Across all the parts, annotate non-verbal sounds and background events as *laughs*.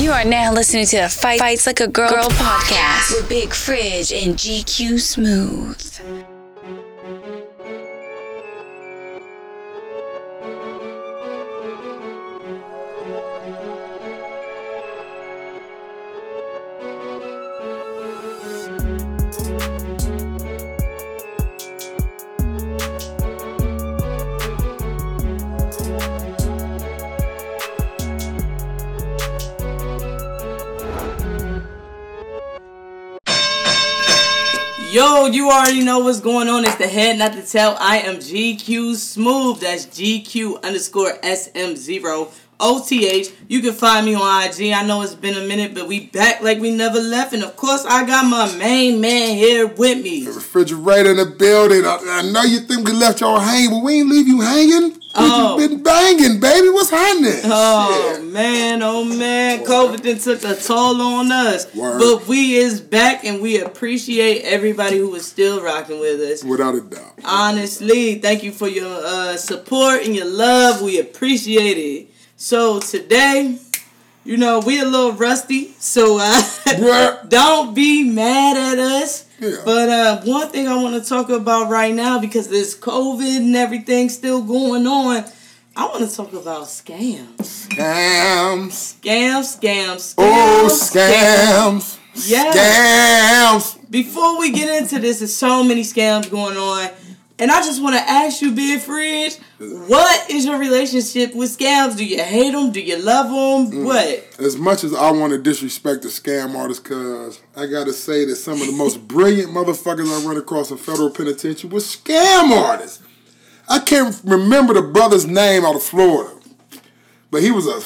You are now listening to the Fight Fights Like a Girl, Girl podcast with Big Fridge and GQ Smooth. Already know what's going on. It's the head, not the tail. I am GQ Smooth. That's GQ underscore SM0 OTH. You can find me on IG. I know it's been a minute, but we back like we never left. And of course, I got my main man here with me. The refrigerator in the building. I, I know you think we left y'all hanging, but we ain't leave you hanging. Oh. Been banging, baby. What's happening? Oh man, oh man, COVID then took a toll on us. Word. But we is back and we appreciate everybody who is still rocking with us. Without a doubt. Honestly, thank you for your uh, support and your love. We appreciate it. So today, you know, we a little rusty, so uh, *laughs* don't be mad at us. Yeah. But uh, one thing I want to talk about right now because there's COVID and everything still going on. I want to talk about scams. Scams. Scams, scams, scams. Oh, scams. Yeah. Scams. Before we get into this, there's so many scams going on. And I just want to ask you, Big Fridge, what is your relationship with scams? Do you hate them? Do you love Mm. them? What? As much as I want to disrespect the scam artists, cuz I gotta say that some of the most brilliant motherfuckers I run across in federal penitentiary was scam artists. I can't remember the brother's name out of Florida, but he was a,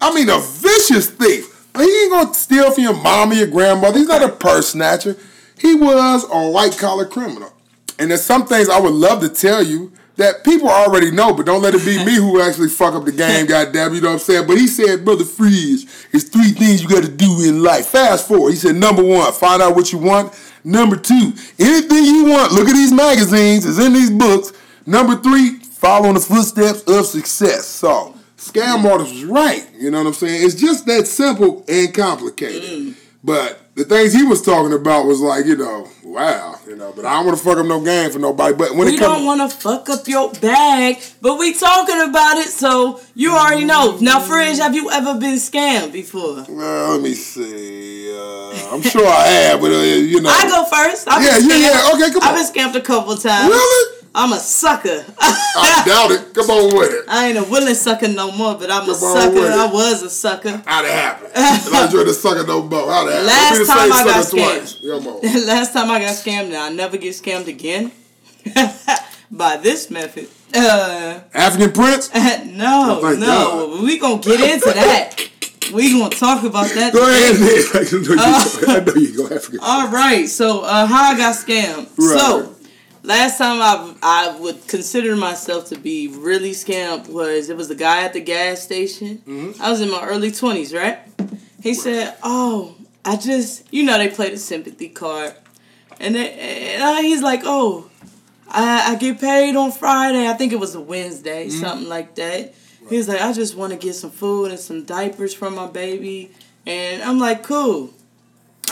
I mean, a vicious thief. But He ain't gonna steal from your mom or your grandmother. He's not a purse snatcher. He was a white collar criminal. And there's some things I would love to tell you that people already know, but don't let it be me who actually fuck up the game, *laughs* goddamn, you know what I'm saying? But he said, Brother Freeze, it's three things you gotta do in life. Fast forward. He said, number one, find out what you want. Number two, anything you want, look at these magazines, it's in these books. Number three, follow in the footsteps of success. So, scam artist was right, you know what I'm saying? It's just that simple and complicated. Mm. But the things he was talking about was like, you know, wow, you know, but I don't want to fuck up no game for nobody. But when We it comes, We don't want to fuck up your bag, but we talking about it, so you already know. Now, Fridge, have you ever been scammed before? Well, let me see. Uh, I'm sure I have, but uh, you know. I go first. I've Yeah, been yeah, scammed. yeah. Okay, come on. I've been scammed a couple times. Really? I'm a sucker. I doubt it. Come on with it. I ain't a willing sucker no more, but I'm a Come on sucker. I was a sucker. How'd it happen? *laughs* If I enjoy the sucker no more. How'd it happen? Last Don't be the time I got scammed. twice. *laughs* Last time I got scammed, and I never get scammed again. *laughs* By this method. Uh, African Prince? no, Oh, no. God. We gonna get into that. We gonna talk about that. Go ahead. I know you go African. All right. So uh, how I got scammed. Right. So last time I I would consider myself to be really scammed was it was the guy at the gas station. Mm-hmm. I was in my early twenties, right? He said, "Oh, I just you know they play the sympathy card, and, they, and I, he's like, oh, I, I get paid on Friday. I think it was a Wednesday, Mm-hmm. something like that." He was like, "I just want to get some food and some diapers from my baby," and I'm like, "Cool."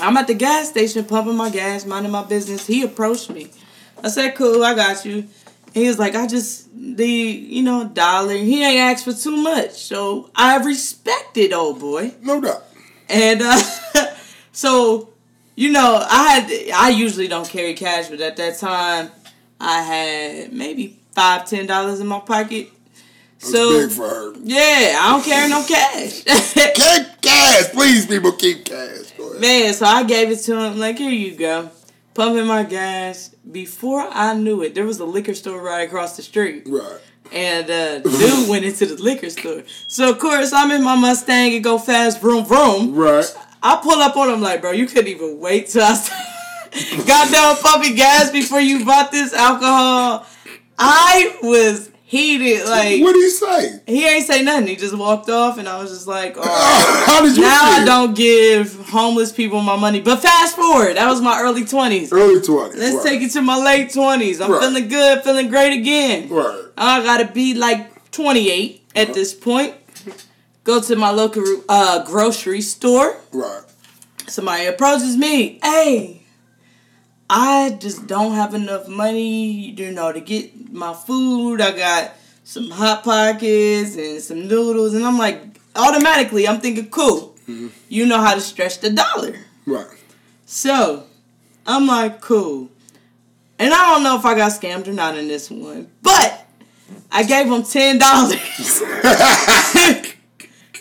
I'm at the gas station pumping my gas, minding my business. He approached me. I said, "Cool, I got you." He was like, "I just the you know dollar." He ain't asked for too much, so I respected old boy. No doubt. And uh, *laughs* so, you know, I had I usually don't carry cash, but at that time, I had maybe five ten dollars in my pocket. That's So big for her. yeah, I don't carry no cash. *laughs* Keep cash. Please, people, keep cash. Man, so I gave it to him. Like, here you go. Pumping my gas. Before I knew it, there was a liquor store right across the street. Right. And uh, dude *laughs* went into the liquor store. So, of course, I'm in my Mustang and go fast, vroom, vroom. Right. I pull up on him like, bro, you couldn't even wait till I *laughs* got done pumping gas before you bought this alcohol. I was heated. Like, What did he say? he ain't say nothing. He just walked off, and I was just like, oh. *laughs* How did you Now I don't give homeless people my money. But fast forward, that was my early 20s. Early 20s. Let's right. take it to my late 20s. I'm Right. feeling good, feeling great again. Right. I gotta be like 28 at this point. go to my local uh, grocery store. Right. Somebody approaches me. Hey, I just don't have enough money, you know, to get my food. I got some hot pockets and some noodles, and I'm like, automatically, I'm thinking, cool. Mm-hmm. You know how to stretch the dollar. Right. So, I'm like, cool. And I don't know if I got scammed or not in this one, but I gave him ten dollars. *laughs*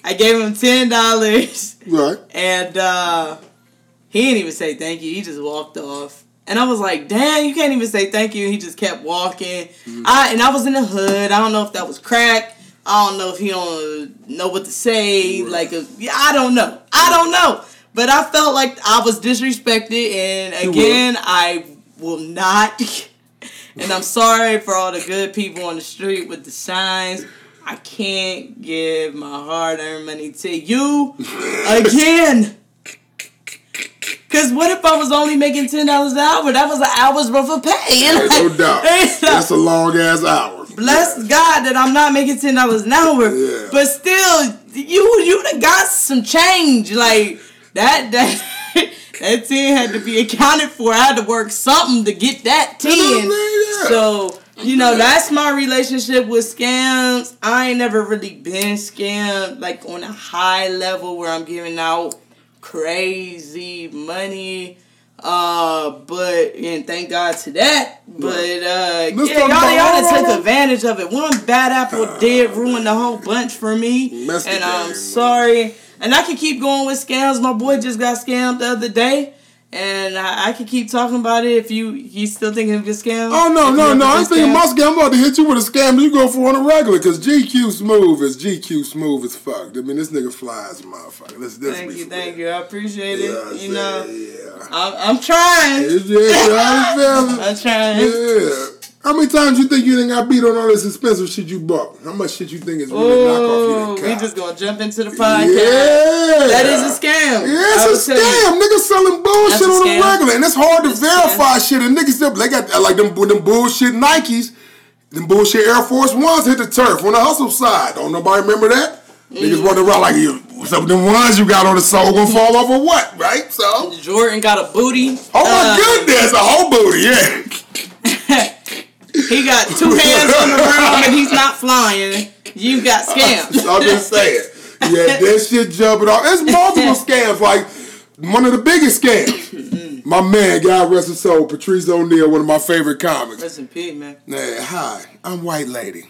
I gave him ten dollars, Right. and uh, he didn't even say thank you. He just walked off, and I was like, "Damn, you can't even say thank you." He just kept walking. Mm-hmm. I and I was in the hood. I don't know if that was crack. I don't know if he don't know what to say. Like, a, yeah, I don't know. I don't know. But I felt like I was disrespected, and again, I will not. *laughs* and I'm sorry for all the good people on the street with the signs. I can't give my hard-earned money to you *laughs* again. Cause what if I was only making ten dollars an hour? That was an hour's worth of pay. And Hey, no doubt. That's a long ass hour. bless God that I'm not making ten dollars an hour. Yeah. But still, you you done got some change. Like that that *laughs* that ten had to be accounted for. I had to work something to get that ten. Yeah. So you know that's my relationship with scams. I ain't never really been scammed like on a high level where I'm giving out crazy money. Uh, but and thank God to that. But uh, Let's yeah, y'all, y'all on, took advantage of it. One bad apple did ruin the whole bunch for me, and I'm game, sorry. And I can keep going with scams. My boy just got scammed the other day, and I, I can keep talking about it if you you still thinking of a scam. Oh no, no, no! I ain't thinking my scam. I'm about to hit you with a scam. You go for on a regular because GQ smooth is GQ smooth as fuck. I mean, this nigga flies, motherfucker. Let's, let's Thank you, thank you. I appreciate it. Yeah, I you know, yeah. I'm, I'm trying. *laughs* I'm trying. Yeah. How many times you think you didn't got beat on all this expensive shit you bought? How much shit you think is really knockoff Oh, you we just gonna jump into the podcast. Yeah. That is a scam. Yeah, it's a you. scam. Niggas selling bullshit on the regular, and it's hard to That's verify shit. And niggas still they got like them them bullshit Nikes, them bullshit Air Force Ones hit the turf on the hustle side. Don't nobody remember that? Mm. Niggas running around like you. So them ones you got on the sole gonna fall off or what? Right? So. Jordan got a booty. Oh my Uh, goodness, a whole booty, yeah. He got two hands on the ground and he's not flying. You got scammed. I'm just saying. Yeah, *laughs* that shit jumping off. It's multiple *laughs* scams. Like one of the biggest scams. My man, God rest his soul, Patrice O'Neal, one of my favorite comics. Rest in peace, man. Hey, hi, I'm White Lady.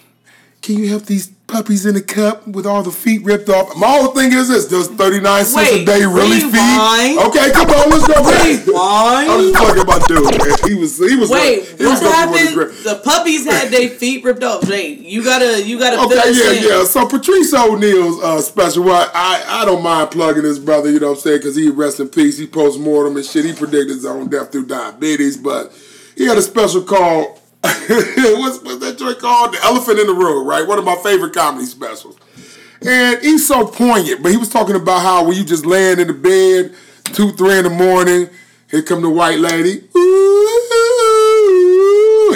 Can you help these puppies in a cup with all the feet ripped off? My whole thing is this: Does 39 cents a day really rewind. feed? Okay, come on, let's go back. I'm just talking about dude, man. He was he was Wait, he was what with happened? The puppies had their feet ripped off. Wait, you gotta, you gotta Okay, yeah, in. yeah. So Patrice O'Neal's uh, special, well, I I don't mind plugging his brother. You know what I'm saying? Because he rest in peace. He post mortem and shit. He predicted his own death through diabetes, but he had a special called. *laughs* what's, what's that joint called? The Elephant in the Room, right? One of my favorite comedy specials. And he's so poignant, but he was talking about how when you just laying in the bed, two, three in the morning, here come the white lady. Ooh,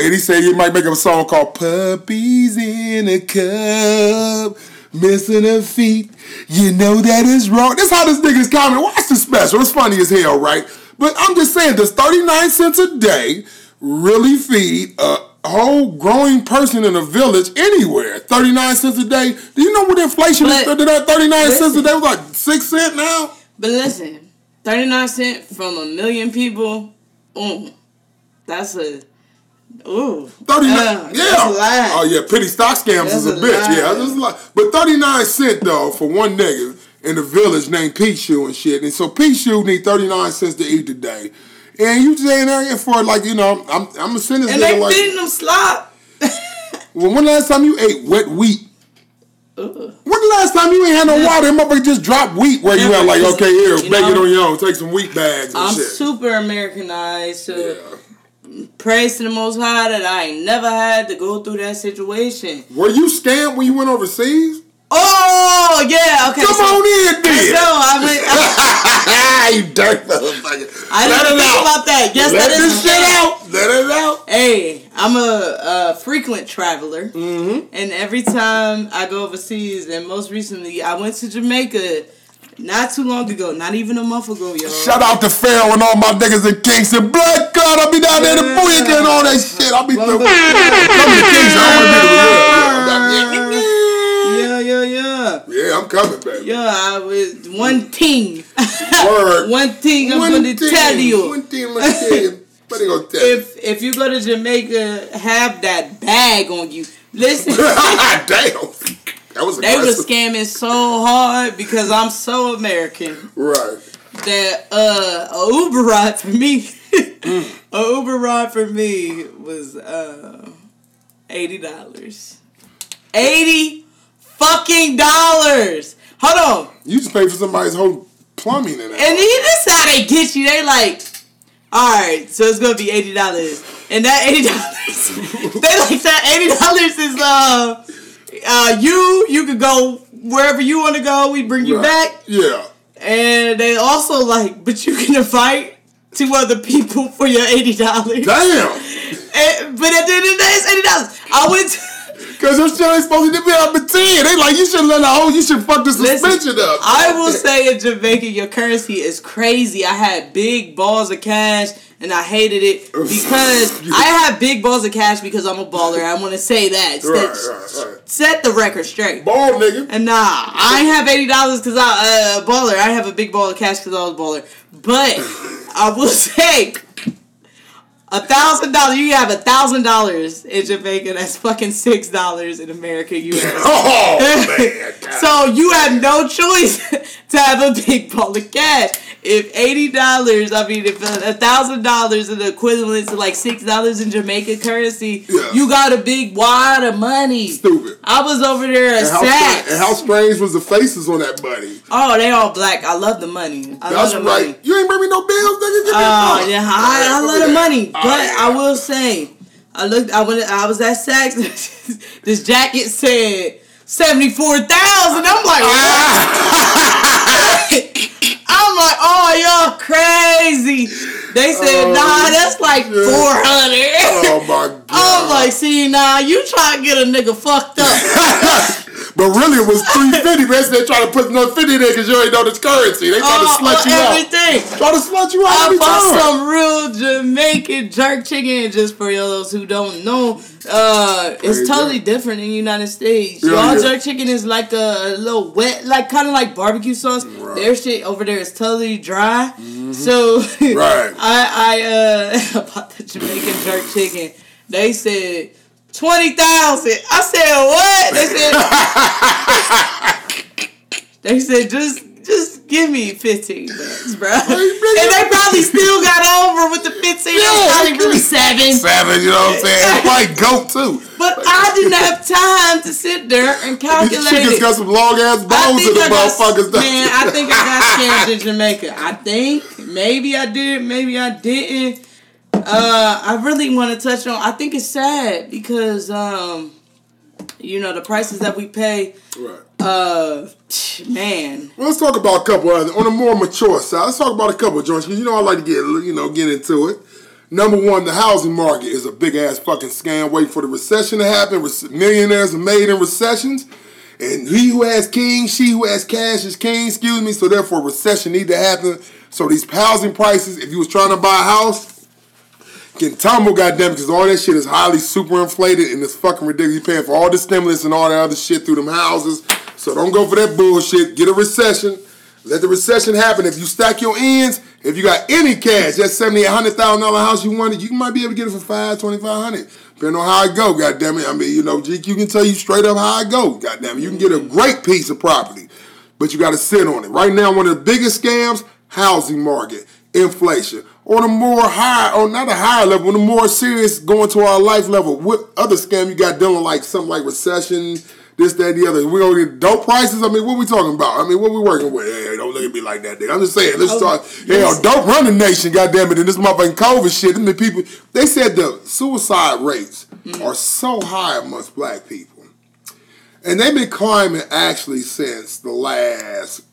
and he said he might make a song called Puppies in a Cup, missing her feet. You know that is wrong. That's how this nigga's coming. Watch the special. It's funny as hell, right? But I'm just saying, does 39 cents a day really feed a whole growing person in a village anywhere? 39 cents a day. Do you know what inflation is? But- 39 cents a day was like 6 cents now? But listen, thirty nine cent from a million people. Mm, that's a. Ooh. 39 Uh, yeah. That's. Oh yeah, penny stock scams is a, a bitch. lie. Yeah, that's a lie. But 39 cent though for one nigga in the village named Pichu and shit. And so Pichu need 39 cents to eat today. And you saying there for like, you know, I'm I'm gonna send this And they like feeding them slop. well, when the last time you ate wet wheat? Ugh. When the last time you ain't had no water, that motherfucker just dropped wheat where you at like, okay, here, You make it on your own, take some wheat bags and I'm shit. super Americanized, so Yeah. praise to the Most High that I ain't never had to go through that situation. Were you scammed when you went overseas? Oh yeah, okay. Come so, on in, then. So I went. *laughs* *laughs* you dirty motherfucker. I Let didn't think out. about that. Yes, Let that is this shit out. Let it out. Hey, I'm a, a frequent traveler, Mm-hmm. and every time I go overseas, and most recently I went to Jamaica not too long ago, not even a month ago, y'all. Shout out to Pharaoh and all my niggas in Kingston. Blood God, I'll be down there in the booyah and all that shit. I'll be through. Come to Kingston. I want to be the real. *laughs* Yeah, yeah, yeah. I'm coming, baby. Yeah, I was one thing. *laughs* Word. one thing I'm One gonna thing, tell you. One thing I'm gonna tell you. What they gonna *laughs* tell you? If if you go to Jamaica, have that bag on you. Listen, *laughs* Damn. That was they aggressive. scamming so hard because I'm so American Right. that uh, a Uber ride for me, a Uber ride for me was uh, eighty dollars. Eighty fucking dollars. Hold on. You just paid for somebody's whole plumbing in that. And he, this how they get you. They like, all right, so it's gonna be eighty dollars, and that eighty dollars, *laughs* they like that eighty dollars is uh, uh, you you could go wherever you want to go. We bring you Right. back, Yeah. and they also like, but you can invite two other people for your eighty dollars. Damn. But at the end of the day, it's eighty dollars. I went. To, Cause your shit ain't supposed to be up to ten. They like you should let the whole. You should fuck the Listen, suspension up. I will say in Jamaica, your currency is crazy. I had big balls of cash and I hated it because *laughs* I have big balls of cash because I'm a baller. I want to say that. Set, Right, right, right. set the record straight. Ball nigga. And nah, I have eighty dollars because I uh, baller. I have a big ball of cash because I was a baller. But I will *laughs* say. A thousand dollars, you have a thousand dollars in Jamaica. That's fucking six dollars in America, U.S. *laughs* Oh man. *laughs* So you have no choice *laughs* to have a big ball of cash. If eighty dollars, I mean, if uh, a thousand dollars is the equivalent to like six dollars in Jamaica currency, Yeah. you got a big wad of money. Stupid. I was over there at And how, Saks. and how strange was the faces on that money? oh, they all black. I love the money. I That's love the right. money. You ain't bring me no bills, nigga. Give me a Oh fuck. yeah, I, I love the money, oh, but Oh. I will say, I looked. I went. I was at Saks. *laughs* this jacket said seventy four thousand. I'm like, ah. I'm *laughs* like, oh y'all crazy. They said, Oh, nah, that's like shit. four hundred. Oh my *laughs* god. I'm like, see, nah, you trying to get a nigga fucked up. *laughs* but really, it was three fifty. Man, they try to put another fifty there because you ain't know this currency. They try to Oh, slut on you out. everything. Try to slut you out I bought time. some real Jamaican jerk chicken. Just for those who don't know, uh, it's totally different in the United States. Yeah, Y'all yeah. jerk chicken is like a, little wet, like kind of like barbecue sauce. Right. Mm-hmm. Their shit over there is totally dry. So *laughs* Right. I I uh *laughs* bought the Jamaican jerk chicken. They said. Twenty thousand. I said what? They said *laughs* they said just just give me fifteen bucks, bro. and they probably still got over with the fifteen. Yeah, Yeah, probably they really could. seven. You know what I'm saying? *laughs* It's like goat too. But I didn't have time to sit there and calculate. These calculate chickens it. got some long ass bones in think the I got, motherfuckers. man, I think I got scammed in *laughs* Jamaica. I think maybe I did, maybe I didn't. Uh, I really want to touch on. I think it's sad because um, you know the prices that we pay. Right. Uh, man, Well, let's talk about a couple other on a more mature side. Let's talk about a couple of joints because you know I like to get you know get into it. Number one, the housing market is a big ass fucking scam. Waiting for the recession to happen. Millionaires are made in recessions, and he who has king, she who has cash is king. Excuse me. So therefore, recession need to happen. So these housing prices, if you was trying to buy a house, getting tumble, goddamn, because all that shit is highly super inflated and it's fucking ridiculous. You paying for all the stimulus and all that other shit through them houses. So don't go for that bullshit. Get a recession. Let the recession happen. If you stack your ends, if you got any cash, that seventy, eight hundred thousand dollar house you wanted, you might be able to get it for five, twenty five hundred. Depending on how it go, goddamn it. I mean, you know, GQ can tell you straight up how it go. Goddamn it. You can get a great piece of property, but you got to sit on it. Right now, one of the biggest scams, housing market, inflation. On a more high, or not a higher level, on a more serious, going to our life level. What other scam you got dealing like something like recession, this, that, the other? We gonna get dope prices? I mean, what we talking about? I mean, what we working with? Hey, don't look at me like that, nigga. I'm just saying, let's Oh, talk. yes. Hell, dope run the nation, goddamn it, and this motherfucking COVID shit. Them the people, they said the suicide rates mm. are so high amongst black people. And they've been climbing actually since the last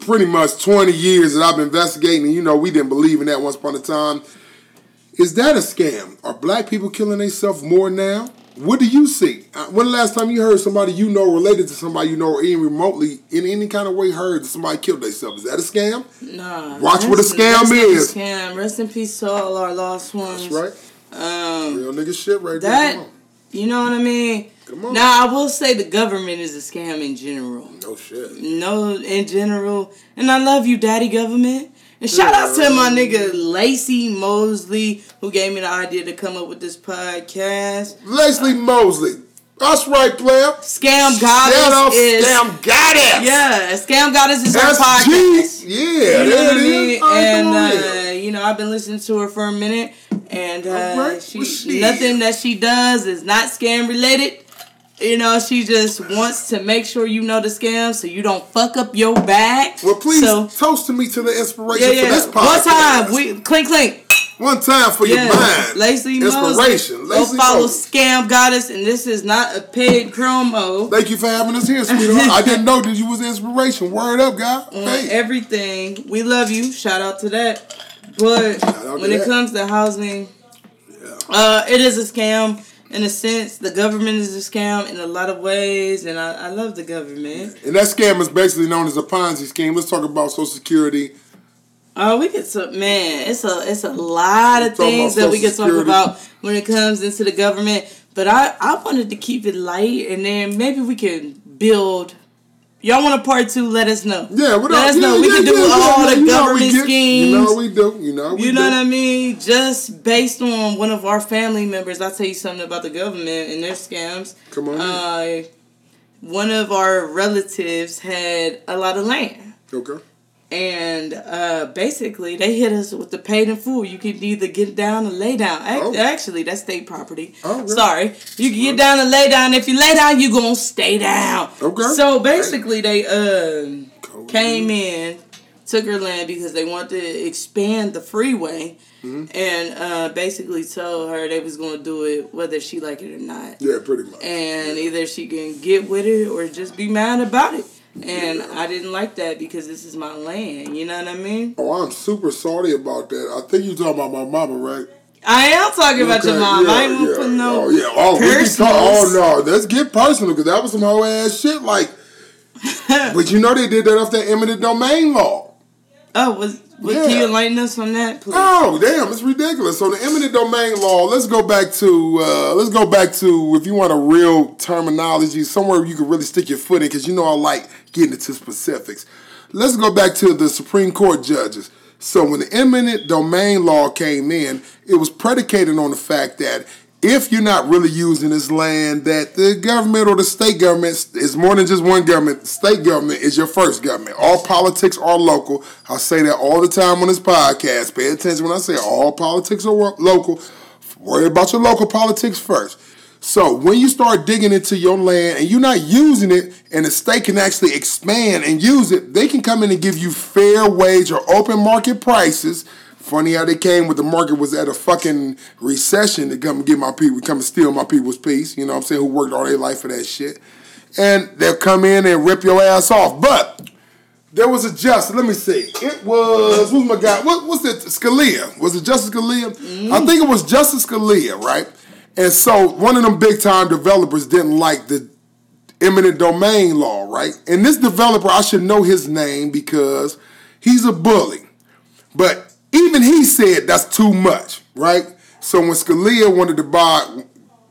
pretty much 20 years that I've been investigating, and you know, we didn't believe in that once upon a time. Is that a scam? Are black people killing themselves more now? What do you see? Uh, When the last time you heard somebody you know related to somebody you know or even remotely in any kind of way heard that somebody killed themselves? Is that a scam? Nah. Watch what a scam that's not a is. Scam. Rest in peace to all our lost ones. That's right. Um, Real nigga shit right that there. You know what I mean. Come on. Now I will say the government is a scam in general. No shit. No, in general, and I love you, Daddy Government. And shout out to my nigga Laci Mosley who gave me the idea to come up with this podcast. Leslie Mosley. That's right, player. Scam Shout out Goddess is Scam Goddess. yeah, Scam Goddess is our podcast. Yeah, You know there what I mean? is. And uh, you know, I've been listening to her for a minute, and uh, Alright, she shit. nothing that she does is not scam related. You know, she just wants to make sure you know the scam so you don't fuck up your bag. Well, please So, toast to me to the inspiration yeah, for this yeah. podcast. One time, we clink clink. One time for Yeah, your mind. Laci Inspiration. Mosley. Go follow Mosley. Scam Goddess, and this is not a paid promo. Thank you for having us here, sweetheart. I didn't know that you was inspiration. Word up, guy. *laughs* on Hey. everything. We love you. Shout out to that. But when to it that. comes to housing, uh, it is a scam in a sense. The government is a scam in a lot of ways, and I, I love the government. And that scam is basically known as a Ponzi scheme. Let's talk about Social Security. Oh, we get some man. It's a it's a lot of things that we can talk Security. about when it comes into the government. But I I wanted to keep it light, and then maybe we can build. Y'all want a part two? Let us know. Yeah, what Let us know. Yeah, we yeah, can do yeah, yeah, all yeah. the government get- schemes. You know we do. You know we You do. know what I mean? Just based on one of our family members, I'll tell you something about the government and their scams. Come on. Uh, one of our relatives had a lot of land. Okay. And uh, basically, they hit us with the paid in full. You can either get down or lay down. Ac- Oh. Actually, that's state property. Oh, really? Sorry. You can get down and lay down. If you lay down, you going to stay down. Okay. So basically, they um, came in, took her land because they wanted to expand the freeway. Mm-hmm. And uh, basically told her they was going to do it whether she like it or not. Yeah, pretty much. And either she can get with it or just be mad about it. And I didn't like that because this is my land. You know what I mean? Oh, I'm super sorry about that. I think you talking about my mama, right? I am talking about your Okay, mom. yeah, I ain't gonna yeah. put no Oh yeah. Oh, we talk. Oh no, let's get personal because that was some whole ass shit. Like, *laughs* but you know they did that off that eminent domain law. Oh, was, Yeah. can you enlighten us on that, please? Oh damn, it's ridiculous. So the eminent domain law. Let's go back to. Uh, let's go back to if you want a real terminology, somewhere you can really stick your foot in because you know I like getting into specifics. Let's go back to the Supreme Court judges. So when the eminent domain law came in, it was predicated on the fact that if you're not really using this land, that the government or the state government is more than just one government. State government is your first government. All politics are local. I say that all the time on this podcast. Pay attention when I say all politics are local. Worry about your local politics first. So when you start digging into your land and you're not using it, and the state can actually expand and use it, they can come in and give you fair wage or open market prices. Funny how they came with the market was at a fucking recession to come and get my people, come and steal my people's peace. You know what I'm saying? Who worked all their life for that shit. And they'll come in and rip your ass off. But there was a justice. Let me see. It was who's my guy? What was it? Scalia. Was it Justice Scalia? I think it was Justice Scalia, right? And so one of them big time developers didn't like the eminent domain law, right? And this developer, I should know his name because he's a bully. But even he said that's too much, right? So when Scalia wanted to buy,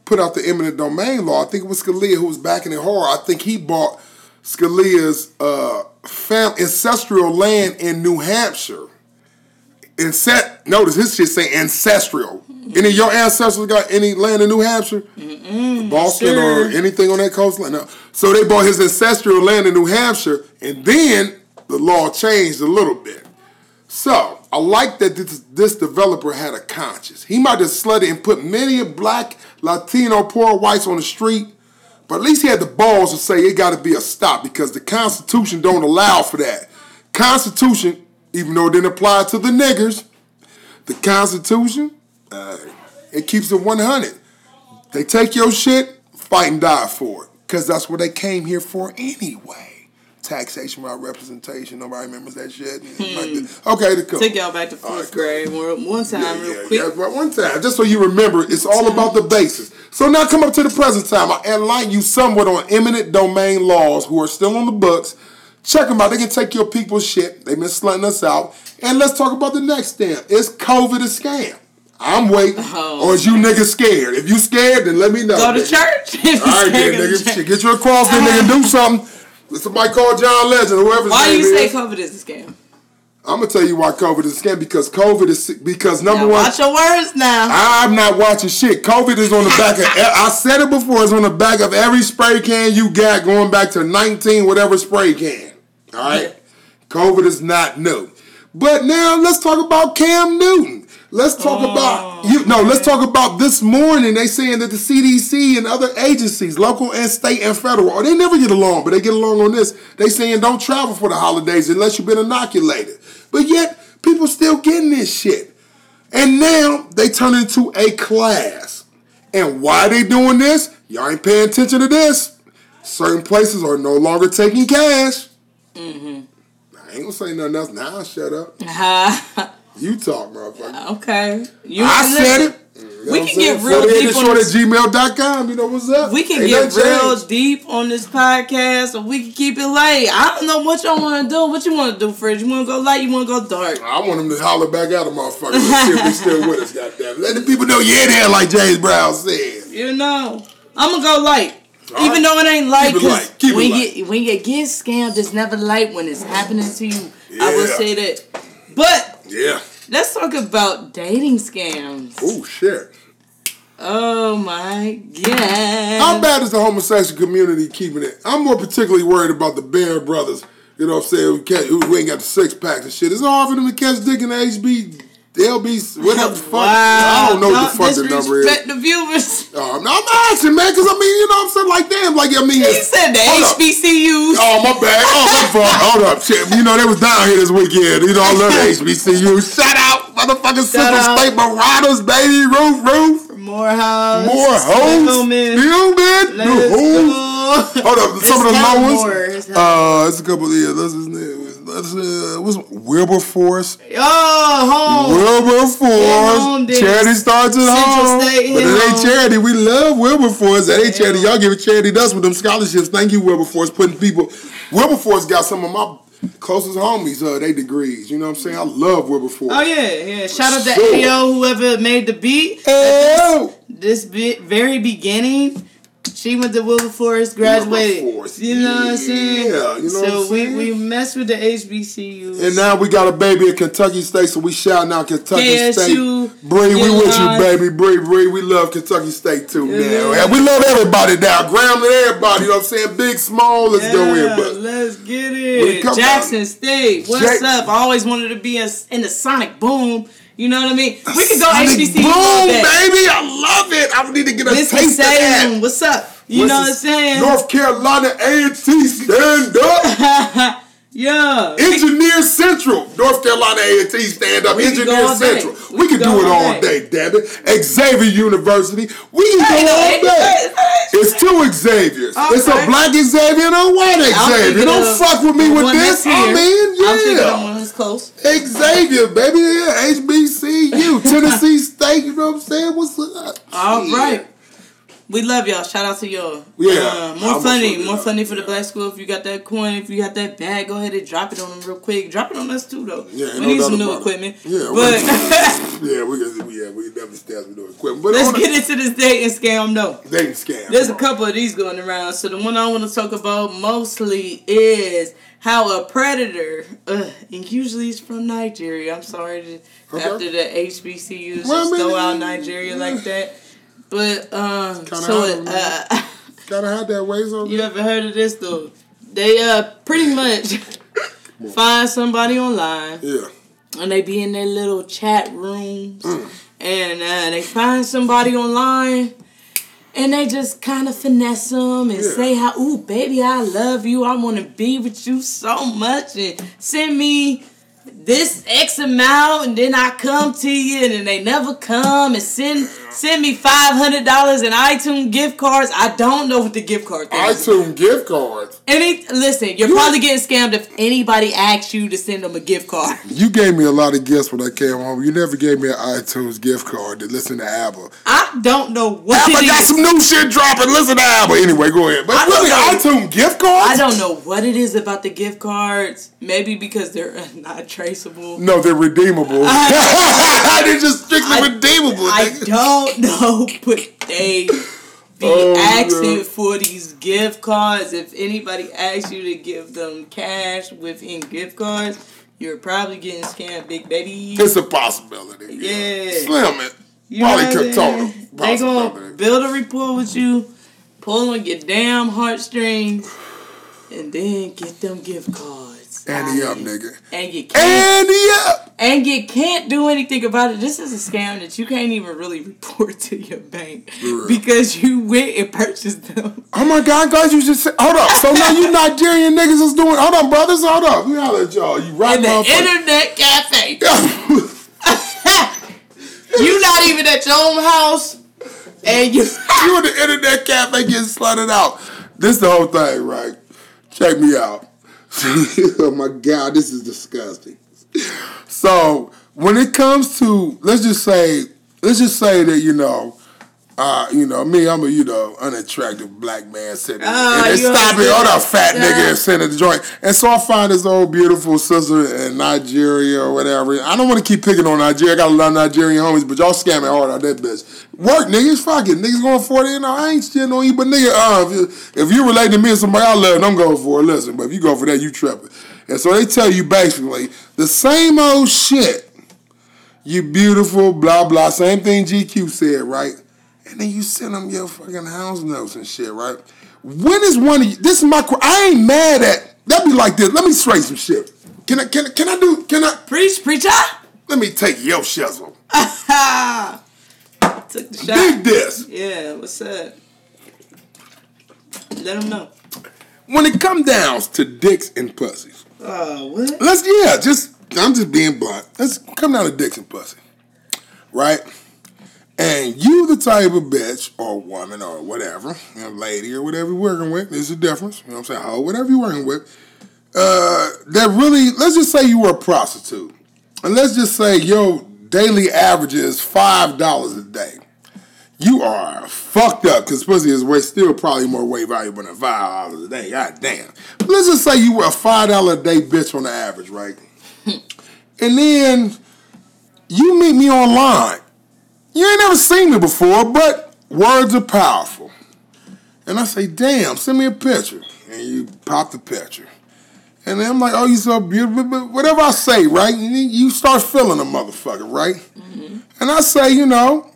put out the eminent domain law, I think it was Scalia who was backing it hard. I think he bought Scalia's uh, fam- ancestral land in New Hampshire. And Incest, notice his shit say ancestral. Any of your ancestors got any land in New Hampshire? Boston or anything on that coastline? No. So they bought his ancestral land in New Hampshire, and then the law changed a little bit. So I like that this, this developer had a conscience. He might have slutted and put many black, Latino, poor whites on the street, but at least he had the balls to say it got to be a stop because the Constitution don't allow for that. Constitution, even though it didn't apply to the niggers, the Constitution, uh, it keeps it 100. They take your shit, fight and die for it, because that's what they came here for anyway. Taxation without representation. Nobody remembers that shit. Hmm. Like. Okay, the cool. Take y'all back to fourth grade one, one time, Yeah, real yeah, quick. yeah, one time, just so you remember, it's all about the basis. So now come up to the present time. I enlighten you somewhat on eminent domain laws who are still on the books. Check them out. They can take your people's shit. They've been slutting us out. And let's talk about the next scam. Is COVID a scam? I'm waiting. Oh. Or is you niggas scared? If you scared, then let me know. Go to nigga. church. *laughs* All right, then, nigga. Get your cross, then nigga. Do something. Somebody call John Legend, whoever. Why his you say is. COVID is a scam? I'm gonna tell you why COVID is a scam because COVID is because number Now, one. watch your words now. I'm not watching shit. COVID is on the back of. *laughs* I said it before. It's on the back of every spray can you got, going back to 19 whatever spray can. All right. COVID is not new. But now let's talk about Cam Newton. Let's talk about oh. you. No, let's talk about this morning. They saying that the CDC and other agencies, local and state and federal, or they never get along, but they get along on this. They saying don't travel for the holidays unless you've been inoculated. But yet people still getting this shit. And now they turn into a class. And why they doing this? Y'all ain't paying attention to this. Certain places are no longer taking cash. Mm-hmm. I ain't gonna say nothing else. Now shut up. *laughs* You talk, motherfucker. okay. You I said it. You know We can get real deep on this- gmail.com. You know what's up? We can Ain't get real changed. deep on this podcast, or we can keep it light. I don't know what y'all want to do. What you want to do, Fridge? You want to go light? You want to go dark? I want them to holler back at the motherfucker. Let's see if they still with us, goddamn. Let the people know you're in here, like James Brown said. You know, I'm gonna go light. All Even right. though it ain't light, Keep it light. Keep it when light. you when you get scammed, it's never light when it's happening to you. I will say that. But Yeah. let's talk about dating scams. Oh, shit. Oh my god! How bad is the homosexual community keeping it? I'm more particularly worried about the Bear brothers. You know what I'm saying? Who, can't, who ain't got the six packs and shit. It's hard for them to catch dick in the HB, LB, whatever the *laughs* fuck. I don't know what the fuck the number is. the viewers. Oh, no, I'm not asking, man, because I mean, you know what I'm saying? Like, damn, like, I mean, He said the hold up. HBCUs. Oh, my bad. Oh, my fault. Hold up. Shit. You know, they was down here this weekend. You know, I love *laughs* the HBCU. Shout out, motherfucking Central. State Marauders, baby. Roof, roof. Morehouse. More hoes. Spelman. Spelman. Let's The hoes. Hold up, some of the low ones. Uh, it's a couple. Yeah, let's just let's uh, what's Wilberforce? Oh, home. Wilberforce. home, charity starts at Central home, State, but it hit ain't charity. We love Wilberforce. That ain't charity. Y'all giving charity to us with them scholarships. Thank you, Wilberforce, putting people. Wilberforce got some of my closest homies. Uh, they degrees. You know what I'm saying? I love Wilberforce. Oh yeah, yeah. Shout out to Sure. AO, whoever made the beat. This bit, very beginning, she went to Wilberforce, graduated. Wilberforce, You know what I'm saying? yeah, you know so what I'm saying? we we mess with the HBCUs. And now we got a baby at Kentucky State, so we shouting out Kentucky KSU, State. Bree, we with you, baby. Bree, Bree, we love Kentucky State too Yeah. now. And we love everybody now. Grambling everybody, you know what I'm saying? Big, small, let's go in. But let's get it Jackson down- State, what's Ja- up? I always wanted to be in the Sonic Boom. You know what I mean? We could go Sonic HBCU. Boom, all day. baby. I love it. I need to get a taste of that. what's up? You know what I'm saying? North Carolina A&T, stand up. *laughs* yeah. Engineer Central, North Carolina A&T, stand up. We can go Engineer. Central. We can do it all day. damn it. Xavier University. We can go all day. It's two Xaviers. It's a black Xavier and a white I'm Xavier. Don't of fuck with me with this. I mean, I'm thinking of yeah. one that's close. Xavier, baby. Yeah, HBCU, *laughs* Tennessee State. You know what I'm saying? What's up? All Shit. right. We love y'all. Shout out to y'all. Yeah. Uh, more funny. More funny for the black school. If you got that coin, if you got that bag, go ahead and drop it on them real quick. Drop it on us too, though. Yeah, we no need some new it. equipment. Yeah, but *laughs* Yeah, we yeah, we definitely stand with new equipment. But let's get into this dating scam, though. dating scam. There's a couple of these going around. So the one I want to talk about mostly is how a predator, uh, and usually it's from Nigeria. I'm sorry to, Okay. after the HBCUs Well, just throw out Nigeria like that. But um, Kinda so it, uh, *laughs* Gotta have that ways on you ever heard of this though? They uh pretty much *laughs* find somebody online Yeah. and they be in their little chat rooms Mm. and uh, they find somebody online and they just kind of finesse them and Yeah. say how ooh baby I love you I want to be with you so much and send me this X amount, and then I come to you, and then they never come and send send me five hundred dollars in iTunes gift cards. I don't know what the gift card thing is. iTunes gift cards. Any listen, you're probably getting scammed if anybody asks you to send them a gift card. *laughs* You gave me a lot of gifts when I came home. You never gave me an iTunes gift card to listen to ABBA. I don't know what ABBA got is. some new shit dropping. Listen to ABBA. Anyway, go ahead. But I don't really, know. iTunes gift cards? I don't know what it is about the gift cards. Maybe because they're *laughs* not traceable. No, they're redeemable. *laughs* they're just strictly I- redeemable. I nigga. Don't *laughs* know, but they be *laughs* Oh, asking for these gift cards. If anybody asks you to give them cash within gift cards, you're probably getting scammed, big baby. It's a possibility. Yeah. Slim it. You know Probably could talk? They gonna build a rapport with you, pull on your damn heartstrings, and then get them gift cards. Andy up, nigga. And you can't Andy up. and you can't do anything about it. This is a scam that you can't even really *laughs* report to your bank because you went and purchased them. Oh my God, guys, you just said, hold up. So now you Nigerian niggas is doing, hold on, brothers, hold up. We holler at y'all. You right In the motherfucker. internet cafe. *laughs* You not even at your own house, and you. *laughs* you in the internet cafe getting slutted out. This the whole thing, right? Check me out. *laughs* oh my god, this is disgusting. So when it comes to let's just say let's just say that you know uh, you know, me, I'm a, you know, unattractive black man sitting Ah, and they stop me, oh, that fat Yeah. nigga and sitting at the joint. And so I find this old beautiful sister in Nigeria or whatever. I don't want to keep picking on Nigeria. I got a lot of Nigerian homies, but y'all scamming hard out that bitch. Work, niggas, fuck it. Niggas going for it. You know, I ain't shitting on you, but nigga, uh, if you, if you relate to me and somebody I love, I'm going for it. Listen, but if you go for that, you tripping. And so they tell you basically the same old shit. You beautiful, blah blah. Same thing GQ said, right? And then you send them your fucking house notes and shit, right? When is one of you? This is my. I ain't mad at. Let me like this. Let me straight some shit. Can I? Can I? Can I do? Can I? Preach, preacher. Let me take your shizzle. *laughs* Took the Dig this. Yeah, what's up? Let them know. When it come down to dicks and pussies, Oh, what? let's yeah, just I'm just being blunt. Let's come down to dicks and pussy, right? And you the type of bitch or woman or whatever, you know, lady or whatever you're working with, there's a difference. You know what I'm saying? Hoe, whatever you're working with. Uh, that really, let's just say you were a prostitute. And let's just say your daily average is $5 a day. You are fucked up because pussy is way still probably more weight valuable than five dollars a day. God damn. But let's just say you were a five dollar a day bitch on the average, right? *laughs* and then you meet me online. You ain't never seen me before, but words are powerful. And I say, damn, send me a picture. And you pop the picture. And then I'm like, oh, you so beautiful. But whatever I say, right? You start feeling a motherfucker, right? Mm-hmm. And I say, you know,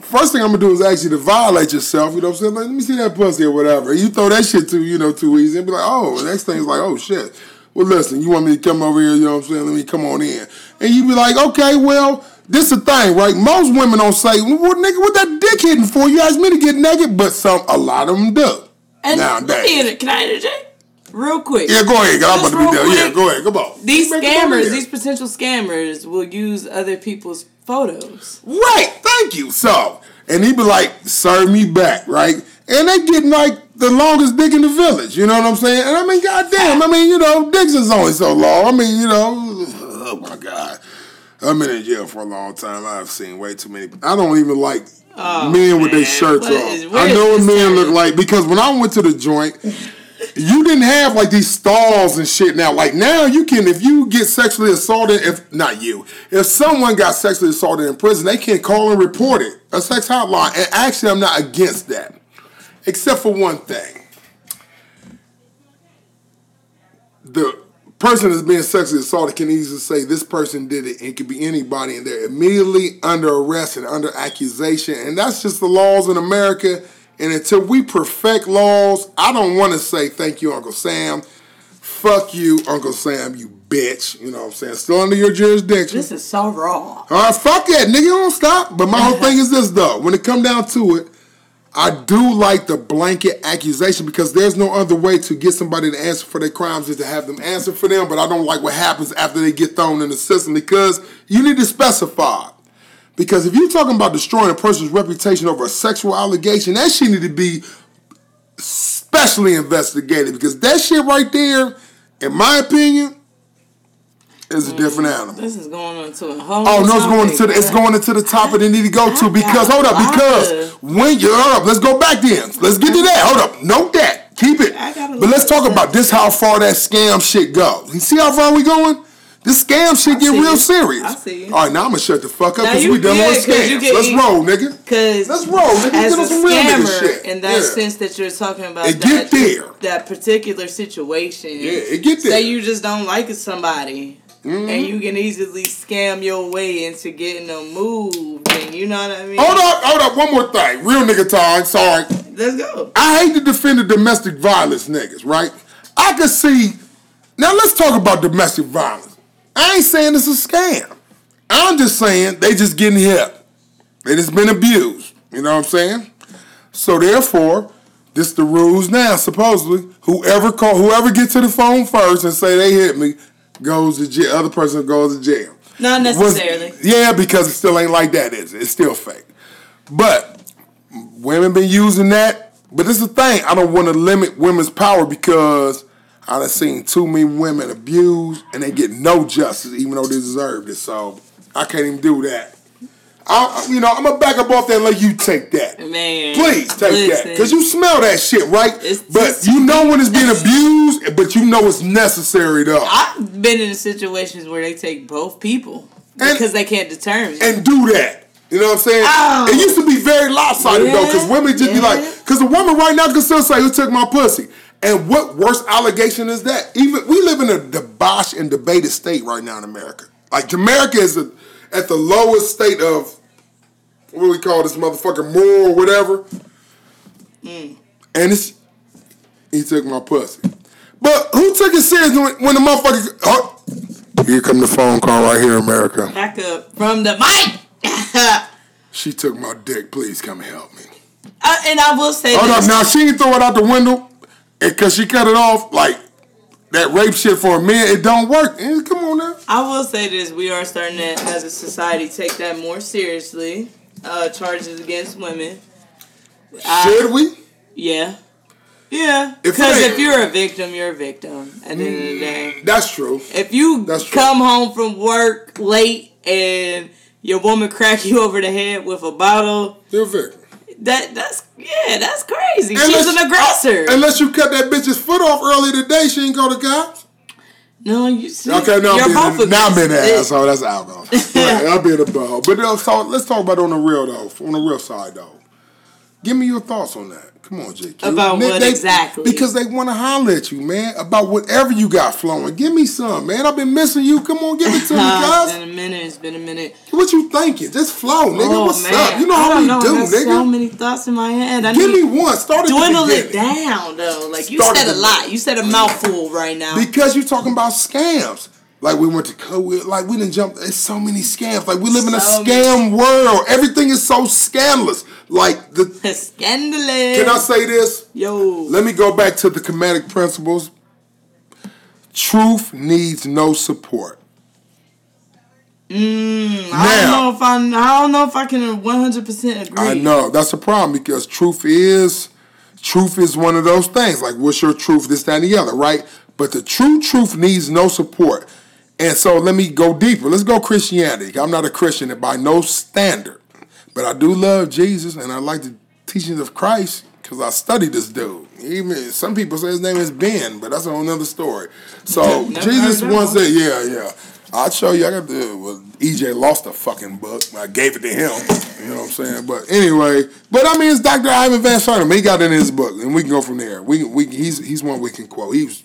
first thing I'm gonna do is ask you to violate yourself. You know what I'm saying? Like, let me see that pussy or whatever. You throw that shit too, you know, too easy and be like, oh, the next thing is like, oh shit. Well, listen, you want me to come over here? You know what I'm saying? Let me come on in. And you be like, okay, well, this the thing, right? Most women don't say, well, what nigga, what that dick hitting for? You asked me to get naked, but some, a lot of them do. And Nowadays. let me inter- can I interject? Real quick. Yeah, go ahead. 'cause I'm Just about to be real there. Yeah, go ahead. Come on. These Make scammers, these potential scammers, will use other people's photos. Right, thank you. So, and he be like, serve me back, right? And they getting like the longest dick in the village, you know what I'm saying? And I mean, goddamn, I mean, you know, dicks is only so long. I mean, you know, *sighs* oh my God. I've been in jail for a long time. I've seen way too many. I don't even like men with their shirts What off. is- I know what men look like because when I went to the joint, you didn't have like these stalls and shit now. Like now you can, if you get sexually assaulted, if not you, if someone got sexually assaulted in prison, they can call and report it. A sex hotline. And actually I'm not against that. Except for one thing. The person that's being sexually assaulted can easily say this person did it. And it could be anybody and they're immediately under arrest and under accusation. And that's just the laws in America. And until we perfect laws, I don't want to say thank you, Uncle Sam. Fuck you, Uncle Sam, you bitch. You know what I'm saying? Still under your jurisdiction. This is so raw. All right, fuck that, nigga. Don't stop. But my whole thing is this though. When it come down to it, I do like the blanket accusation because there's no other way to get somebody to answer for their crimes is to have them answer for them. But I don't like what happens after they get thrown in the system because you need to specify. Because if you're talking about destroying a person's reputation over a sexual allegation, that shit need to be specially investigated because that shit right there, in my opinion, is a different animal. This is going on to a whole. Oh no, it's going into the, it's going into the topic they need to go to because hold up because of- when you hold up, let's go back then. Let's get to that. Hold up, note that, keep it. I got a But let's of talk about this: how far that scam shit go. You see how far we going? This scam shit I get real you. serious. I see you. All right, now I'm gonna shut the fuck up because we dealing with good, 'cause scams. Let's roll, nigga. Because Let's roll, nigga. as Get a some real nigga shit. in that Yeah. sense that you're talking about, It that, get there. that particular situation. Yeah, it get there. Say you just don't like somebody, Mhm. and you can easily scam your way into getting them moved, and you know what I mean. Hold up, hold up. One more thing, real nigga time. Sorry. Let's go. I hate to defend the domestic violence niggas, right? I can see. Now let's talk about domestic violence. I ain't saying it's a scam. I'm just saying they just getting hip. They just been abused. You know what I'm saying? So therefore, this the rules now. Supposedly, whoever call, whoever get to the phone first and say they hit me, goes to jail. Other person goes to jail. Not Was- necessarily. yeah, because it still ain't like that, is it? It's still fake. But women been using that. But this is the thing. I don't want to limit women's power because I done seen too many women abused and they get no justice even though they deserved it. So I can't even do that. I, you know, I'm gonna back up off that and let you take that. Man, Please take that, cause you smell that shit, right? It's but just- you know when it's being abused, but you know it's necessary though. I've been in situations where they take both people And- because they can't determine. and do that. You know what I'm saying? Oh. It used to be very lopsided though, because women just be like, because a woman right now can still say, "Who took my pussy?" And what worse allegation is that? Even we live in a debauched and debated state right now in America. Like America is a, at the lowest state of what do we call this motherfucker moral or whatever. Mm. And it's he took my pussy. But who took it serious when, the motherfucker? Oh, here come the phone call right here, America. Back up from the mic. uh, *laughs* She took my dick. Please come help me. and I will say Hold up, this. now she can throw it out the window, because she cut it off like that rape shit for a man. It don't work. Come on now. I will say this: we are starting to, as a society, take that more seriously. Uh, charges against women. I- Should we? Yeah. Yeah. Because ain't- if you're a victim, you're a victim. At the end of the day, That's true. if you That's true. come home from work late and your woman crack you over the head with a bottle, You're a victim. that that's yeah, that's crazy. Unless- She's an aggressor. Unless you cut that bitch's foot off early today, she ain't go to cops. No, you see, Okay, now you're I'm both being, now I'm being an asshole. That's alcohol. *laughs* right, I'm being a ball. But uh, so let's talk about it on the real though. On the real side though. Give me your thoughts on that. Come on, GQ. About what exactly? Because they want to holler at you, man. About whatever you got flowing. Give me some, man. I've been missing you. Come on, give it to me, *laughs* Nah, it's guys. been a minute. It's been a minute. What you thinking? Just flow, nigga. oh What's man, up? You know how we know. do, nigga. So many thoughts in my head. I Give me one. Start dwindle it down though. Like you Start said a lot. You said a mouthful right now. Because you're talking about scams. Like we went to COVID, like we didn't jump. It's so many scams. Like we live in a So scam world. Everything is so scandalous. Like the. *laughs* Scandalous. Can I say this? Yo. Let me go back to the comedic principles. Truth needs no support. Mm, I don't know if I. I don't know if I can one hundred percent agree. I know that's a problem because truth is truth is one of those things. Like what's your truth? This, that, and the other, right? But the true truth needs no support. And so let me go deeper. Let's go Christianity. I'm not a Christian by no standard, but I do love Jesus and I like the teachings of Christ because I studied this dude. Even some people say his name is Ben, but that's a whole nother story. So *laughs* Jesus once said, "Yeah, yeah." I'll show you. I got the well, EJ lost a fucking book. I gave it to him. You know what I'm saying? But anyway, but I mean, it's Dr. Ivan Van Sertima. He got it in his book, and we can go from there. We we he's he's one we can quote. He's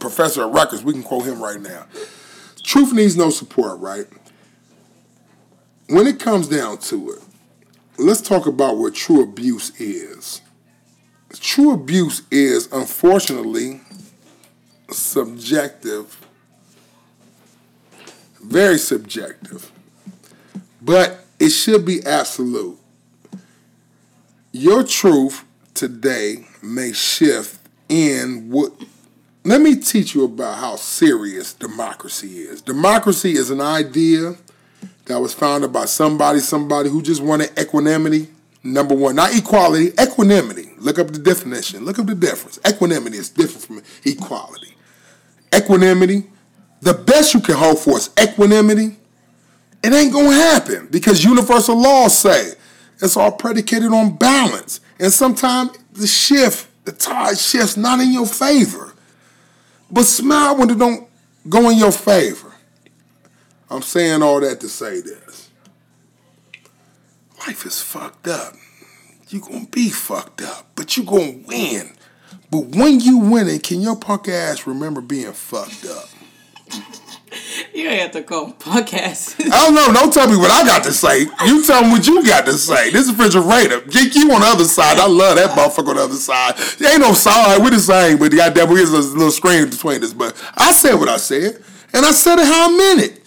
professor of records. We can quote him right now. Truth needs no support, right? When it comes down to it, let's talk about what true abuse is. True abuse is unfortunately subjective very subjective, but it should be absolute. your truth today may shift in what. Let me teach you about how serious democracy is. Democracy is an idea that was founded by somebody, somebody who just wanted equanimity. Number one, not equality, equanimity. Look up the definition. Look up the difference. Equanimity is different from equality. Equanimity, the best you can hope for is equanimity. It ain't gonna happen because universal laws say it's all predicated on balance. And sometimes the shift, the tide shifts not in your favor. But smile when it don't go in your favor. I'm saying all that to say this. Life is fucked up. You're gonna be fucked up, but you're gonna win. But when you win it, can your punk ass remember being fucked up? You ain't have to call *laughs* podcast. I don't know. Don't tell me what I got to say. You tell me what you got to say. This is refrigerator. you on the other side. I love that motherfucker on the other side. There ain't no side. We're the same, but goddamn, there's a little screen between us. But I said what I said, and I said it how I meant it.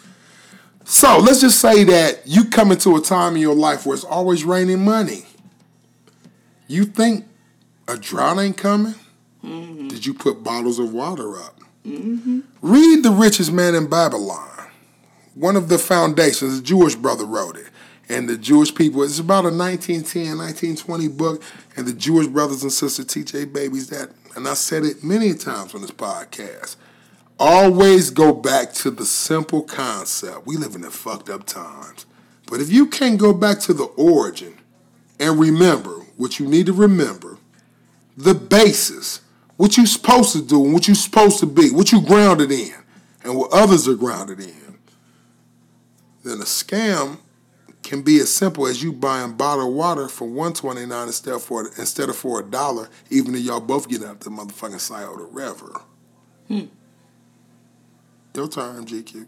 So let's just say that you come into a time in your life where it's always raining money. You think a drought ain't coming? Mm-hmm. Did you put bottles of water up? Read The Richest Man in Babylon. One of the foundations, a Jewish brother wrote it. And the Jewish people, it's about a 1910, 1920 book. And the Jewish brothers and sisters teach their babies that. And I said it many times on this podcast. Always go back to the simple concept. We live in the fucked up times. But if you can't go back to the origin and remember what you need to remember, the basis, what you're supposed to do and what you're supposed to be, what you grounded in, and what others are grounded in, then a scam can be as simple as you buying bottled water for one twenty nine instead for instead of for a dollar, even if y'all both get out the motherfucking Scioto River. Hmm. Your turn, GQ.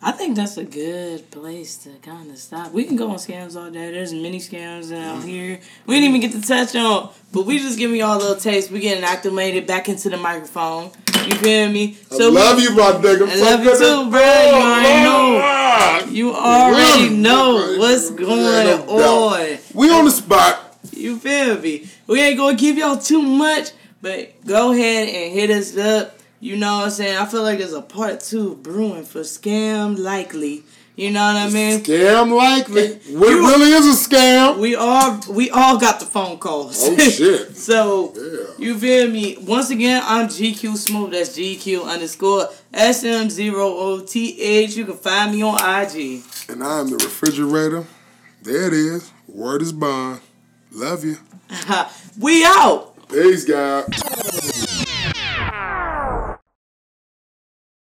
I think that's a good place to kind of stop. We can go on scams all day. There's many scams out mm-hmm. here. We didn't even get to touch on, but we just giving y'all a little taste. We getting acclimated back into the microphone. You feel me? So I love we, you, my nigga. I love you too, bro. You already know. You already know what's going on. We on the spot. You feel me? We ain't gonna give y'all too much, but go ahead and hit us up you know what I'm saying? I feel like there's a part two brewing for Scam Likely. You know what I mean? Scam likely. What you, really is a scam? We all we all got the phone calls. Oh *laughs* shit. so yeah. you feel me? Once again, I'm GQ Smooth. That's GQ underscore SM zero O T H. You can find me on IG. And I'm the refrigerator. There it is. Word is bond. Love you. *laughs* we out. Peace, guys.